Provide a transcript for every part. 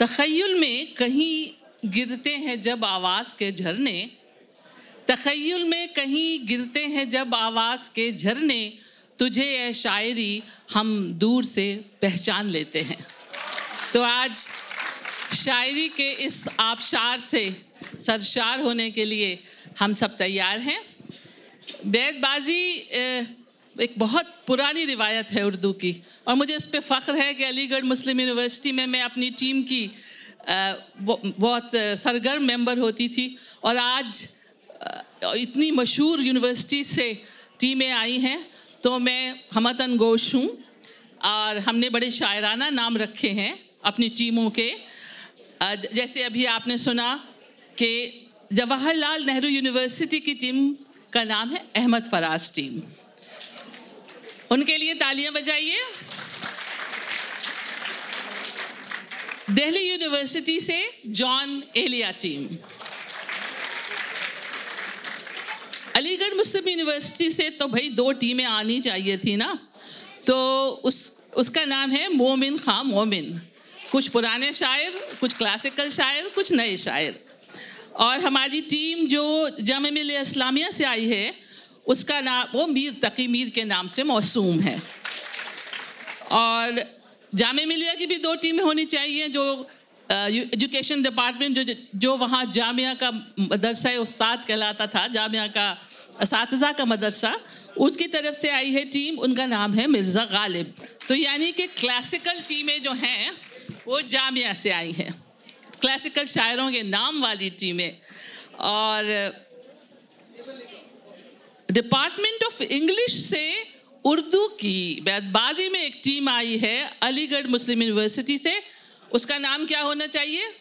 तखयल में कहीं गिरते हैं जब आवाज़ के झरने, तखयल में कहीं गिरते हैं जब आवाज़ के झरने, तुझे यह शायरी हम दूर से पहचान लेते हैं। तो आज शायरी के इस आबशार से सरशार होने के लिए हम सब तैयार हैं। बैतबाजी एक बहुत पुरानी रिवायत है उर्दू की। और मुझे इस पर फ़ख्र है कि अलीगढ़ मुस्लिम यूनिवर्सिटी में मैं अपनी टीम की बहुत सरगर्म मेंबर होती थी और आज इतनी मशहूर यूनिवर्सिटी से टीमें आई हैं। तो मैं हमतन गोश हूँ और हमने बड़े शायराना नाम रखे हैं अपनी टीमों के। जैसे अभी आपने सुना कि जवाहरलाल नेहरू यूनिवर्सिटी की टीम का नाम है अहमद फराज टीम। उनके लिए तालियाँ बजाइए। दिल्ली यूनिवर्सिटी से जॉन एलिया टीम। अलीगढ़ मुस्लिम यूनिवर्सिटी से तो भाई दो टीमें आनी चाहिए थी ना। तो उस, उसका नाम है मोमिन खां मोमिन। कुछ पुराने शायर, कुछ क्लासिकल शायर, कुछ नए शायर। और हमारी टीम जो जाम मिल इस्लामिया से आई है उसका नाम, वो मीर तकी मीर के नाम से मौसूम है। और जाम मिलिया की भी दो टीमें होनी चाहिए, जो एजुकेशन डिपार्टमेंट, जो जो वहाँ जामिया का मदरसा उस्ताद कहलाता था, जामिया का इस का मदरसा, उसकी तरफ़ से आई है टीम, उनका नाम है मिर्ज़ा गालिब। तो यानी कि क्लासिकल टीमें जो हैं, वो जामिया से आई हैं। क्लासिकल शायरों के नाम वाली टीमें। और डिपार्टमेंट ऑफ़ इंग्लिश से उर्दू की बैतबाजी में एक टीम आई है, अलीगढ़ मुस्लिम यूनिवर्सिटी से। उसका नाम क्या होना चाहिए?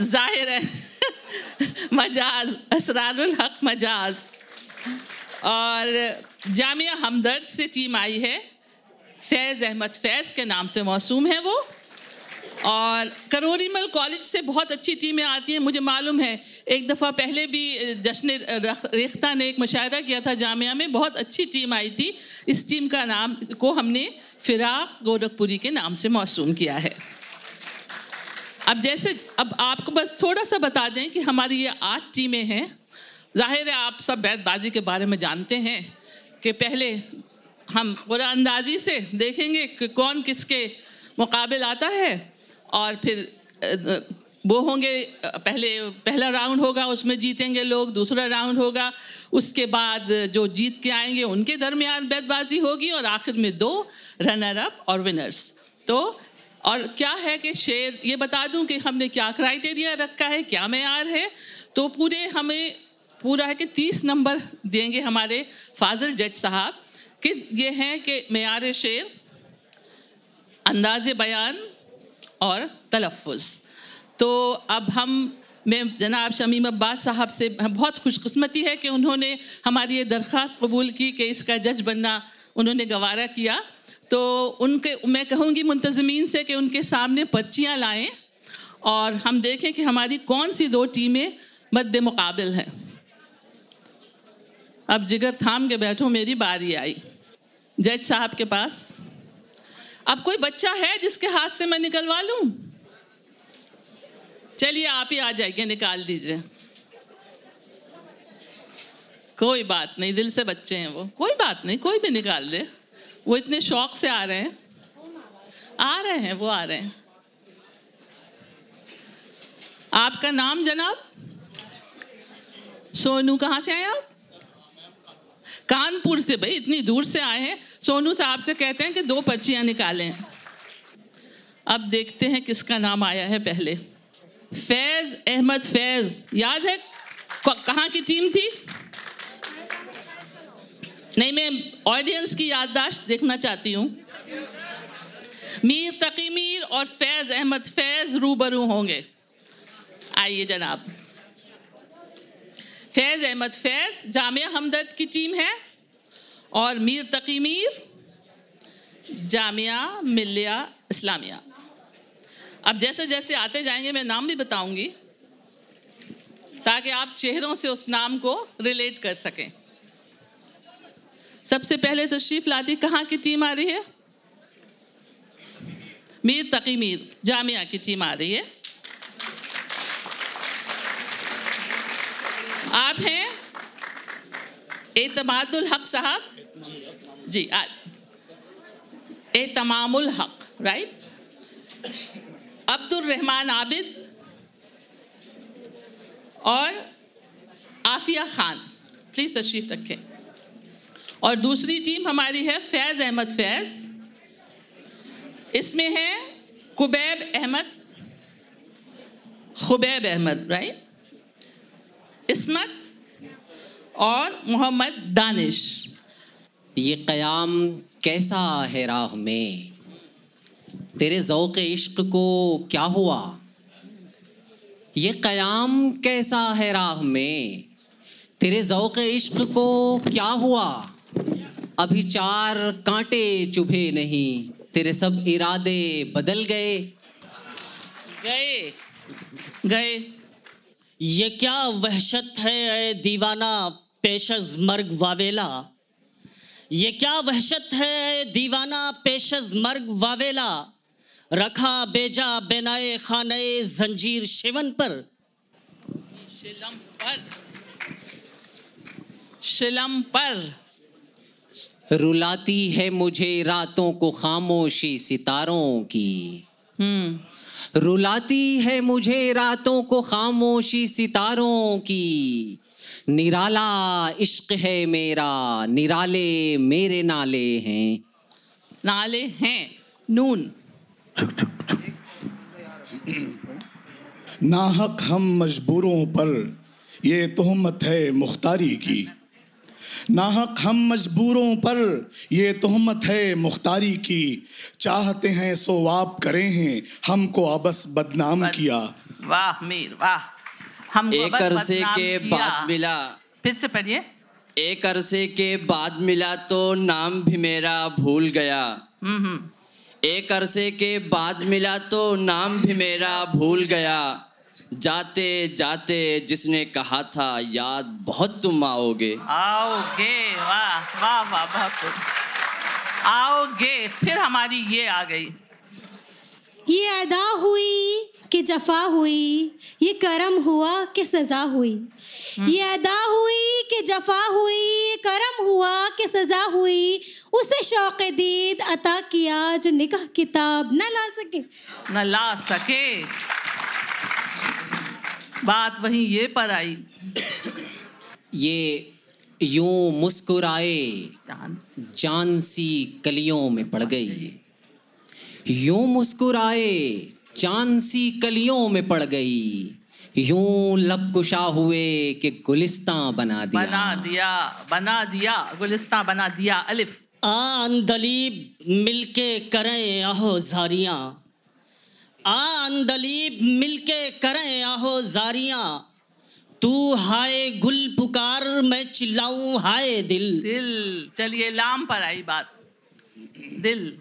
ज़ाहिर है। मजाज, असरारुल हक मजाज। और जामिया हमदर्द से टीम आई है। फैज़ अहमद फैज़ के नाम से मौसूम है वो। और करोरीमल कॉलेज से बहुत अच्छी टीमें आती हैं। मुझे मालूम है एक दफ़ा पहले भी जश्न रेख्ता ने एक मुशायरा किया था जामिया में। बहुत अच्छी टीम आई थी। इस टीम का नाम, को हमने फ़िराक गोरखपुरी के नाम से मौसूम किया है। अब जैसे, अब आपको बस थोड़ा सा बता दें कि हमारी ये आठ टीमें हैं। ज़ाहिर है आप सब बैतबाजी के बारे में जानते हैं कि पहले हम पूरा अंदाजी से देखेंगे कि कौन किसके मुकाबल आता है और फिर वो होंगे पहले, पहला राउंड होगा, उसमें जीतेंगे लोग, दूसरा राउंड होगा, उसके बाद जो जीत के आएँगे, उनके दरमियान बैतबाजी होगी और आखिर में दो रनर अप और विनर्स तो और क्या है कि शेर, ये बता दूँ कि हमने क्या क्राइटेरिया रखा है, क्या मैार है? तो पूरे हमें, पूरा है कि तीस नंबर देंगे हमारे फाजिल जज साहब, कि ये हैं कि मैार शेर अंदाज बयान और तलफ़ तो अब हम, मैं जनाब शमीम अब्बास साहब से बहुत खुशकस्मती है कि उन्होंने हमारी ये दरख्वास्त कबूल की कि इसका जज बनना उन्होंने गवारा किया। तो उनके, मैं कहूँगी मुंतज़मीन से कि उनके सामने पर्चियाँ लाएँ और हम देखें कि हमारी कौन सी दो टीमें मद्द मुकाबल हैं। अब जिगर थाम के बैठो, मेरी बारी आई। जज साहब के पास, अब कोई बच्चा है जिसके हाथ से मैं निकलवा लूँ? चलिए आप ही आ जाइए, निकाल दीजिए। कोई बात नहीं, दिल से बच्चे हैं वो। कोई बात नहीं, कोई भी निकाल दे। वो इतने शौक से आ रहे हैं। आ रहे हैं, वो आ रहे हैं। आपका नाम जनाब? सोनू, कहाँ से आए आप? कानपुर से, भाई, इतनी दूर से आए हैं। सोनू साहब से कहते हैं कि दो पर्चियाँ निकालें। अब देखते हैं किसका नाम आया है पहले। फैज़ अहमद फैज़, याद है? कहाँ की टीम थी? नहीं, मैं ऑडियंस की याददाश्त देखना चाहती हूँ। मीर तकी मीर और फैज़ अहमद फैज़ रूबरू होंगे। आइए जनाब। फैज़ अहमद फैज़, जामिया हमदर्द की टीम है और मीर तकी मीर, जामिया मिलिया इस्लामिया। अब जैसे जैसे आते जाएँगे, मैं नाम भी बताऊँगी, ताकि आप चेहरों से उस नाम को रिलेट कर सकें। सबसे पहले तशरीफ़ लाती कहाँ की टीम आ रही है? मीर तकी मीर, जामिया की टीम आ रही है। आप हैं? एतमादुल हक साहब? जी एतमामुल हक राइट अब्दुल रहमान आबिद और आफिया खान। प्लीज़ तशरीफ़ रखें। और दूसरी टीम हमारी है फैज़ अहमद फैज़। इसमें है कुबैब अहमद। खुबैब अहमद राइट इसमत और मोहम्मद दानिश। ये क़याम कैसा है राह में? तेरे ज़ौक़ इश्क को क्या हुआ? ये क़याम कैसा है राह में? तेरे ज़ौक़ इश्क को क्या हुआ? अभी चार कांटे चुभे नहीं तेरे सब इरादे बदल गए। गए गए। ये क्या वहशत है ए दीवाना पेशज मर्ग वावेला? ये क्या वहशत है दीवाना पेशज मर्ग वावेला? रखा बेजा बेनाए खाने जंजीर शिवन पर। शिलम पर। शिलम पर। रुलाती है मुझे रातों को खामोशी सितारों की। हम्म। रुलाती है मुझे रातों को खामोशी सितारों की। निराला इश्क है मेरा निराले मेरे नाले हैं। नाले हैं नून। नाहक हम मजबूरों पर ये तहमत है मुख्तारी की। नाहक हम मजबूरों पर ये तहमत है मुख्तारी की। चाहते हैं सो आप करें हैं हमको अबस बदनाम किया। वाह मीर वाह। हम एक अरसे के बाद मिला। फिर से पढ़िए। एक अरसे के बाद मिला तो नाम भी मेरा भूल गया। हम्म हम्म। एक अरसे के बाद मिला तो नाम भी मेरा भूल गया। जाते जाते जिसने कहा था याद बहुत तुम आओगे। आओगे? वाह वाह वाह बहुत आओगे फिर हमारी ये आ गई। ये अदा हुई। कि जफा हुई ये करम हुआ कि सजा हुई। ये अदा हुई कि जफा हुई ये करम हुआ कि सजा हुई। उसे शौक दीद अता किया जो निकाह किताब न ला सके। न ला सके। बात वहीं ये पर आई। ये यूँ मुस्कुराए जान जान सी कलियों में पड़ गई। यूँ मुस्कुराए चाँद सी कलियों में पड़ गई। यूँ लब कुशा हुए कि गुलिस्तां बना दिया। बना दिया बना दिया गुलिस्तां बना दिया अलिफ। आ अंदलीब मिलके करें आहो जारियाँ। आ अंदलीब मिलके करें आहो जारियाँ। तू हाय गुल पुकार मैं चिल्लाऊं हाय दिल। दिल चलिए लाम पर आई बात। दिल।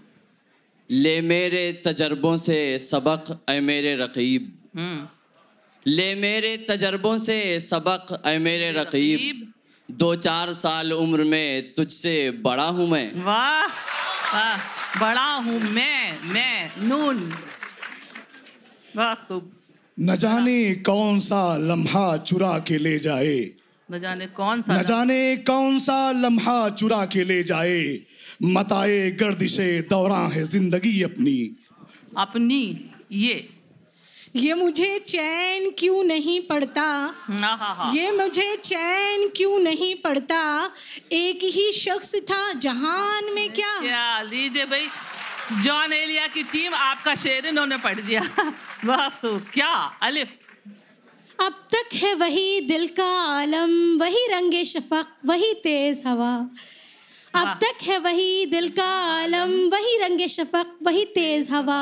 ले मेरे तजर्बों से सबक ऐ मेरे रकीब। हम्म। ले मेरे तजर्बों से सबक ऐ मेरे रकीब। दो चार साल उम्र में तुझसे बड़ा हूँ मैं। वाह वाह बड़ा हूँ मैं मैं नून। बहुत खूब। न जाने कौन सा लम्हा चुरा के ले जाए। न जाने कौन सा न जाने कौन सा लम्हा चुरा के ले जाए। मताए गर्दिशे दौरां है ज़िंदगी अपनी। अपनी ये। ये मुझे चैन क्यों नहीं पड़ता? हा हा हा। ये मुझे चैन क्यों नहीं पड़ता? एक ही शख्स था जहान में क्या? क्या लीजिए भाई जॉन एलिया की टीम आपका शेर इन्होंने पढ़ दिया। बहुत खूब क्या अलिफ। अब तक है वही दिल का आलम वही रंगे शफक वही तेज हवा। अब तक है वही दिल का आलम वही रंगे शफक वही तेज हवा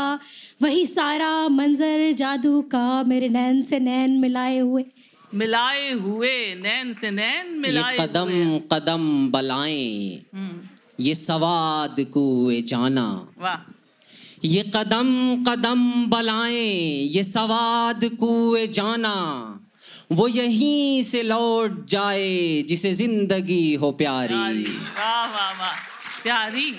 वही सारा मंजर जादू का मेरे नैन से नैन मिलाए हुए। मिलाए हुए नैन से नैन ये मिलाए कदम हुए कदम बलाएँ हम्म, ये सवाद कुए जाना। वाह। ये कदम कदम बलाएँ ये सवाद कुए जाना वो यहीं से लौट जाए जिसे ज़िंदगी हो प्यारी। वाह वाह वाह प्यारी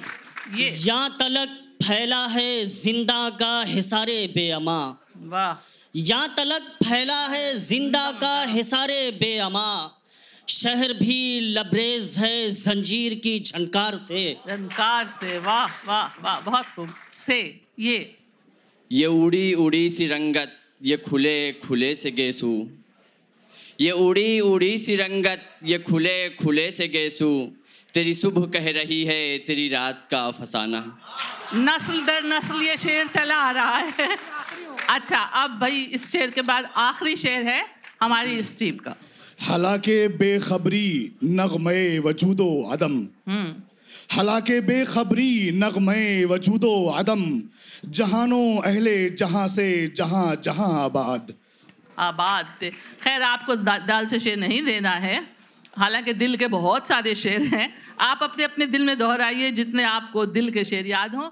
ये। यहाँ तलक फैला है ज़िंदा का हिसारे बेअमा। वाह। या तलक फैला है ज़िंदा का। हिसारे बेअमा। शहर भी लबरेज है जंजीर की झनकार से। झनकार से वाह वाह वाह बहुत खूब। से ये। ये उड़ी उड़ी सी रंगत ये खुले खुले से गेसू। ये उड़ी उड़ी सी रंगत ये खुले खुले से गेसू। तेरी सुबह कह रही है तेरी रात का फसाना। नस्ल दर नस्ल ये शेर चला आ रहा है। अच्छा अब भाई इस शेर के बाद आखिरी शेर है हमारी इस टीम का। हालाँकि बेखबरी नगमे वजूदो अदम। हालाँकि बेखबरी नगमे वजूदो अदम। जहानो अहले जहाँ से जहाँ जहाँ आबाद। आबाद। खैर आपको दाल से शेर नहीं देना है। हालाँकि दिल के बहुत सारे शेर हैं। आप अपने अपने दिल में दोहराइए जितने आपको दिल के शेर याद हों।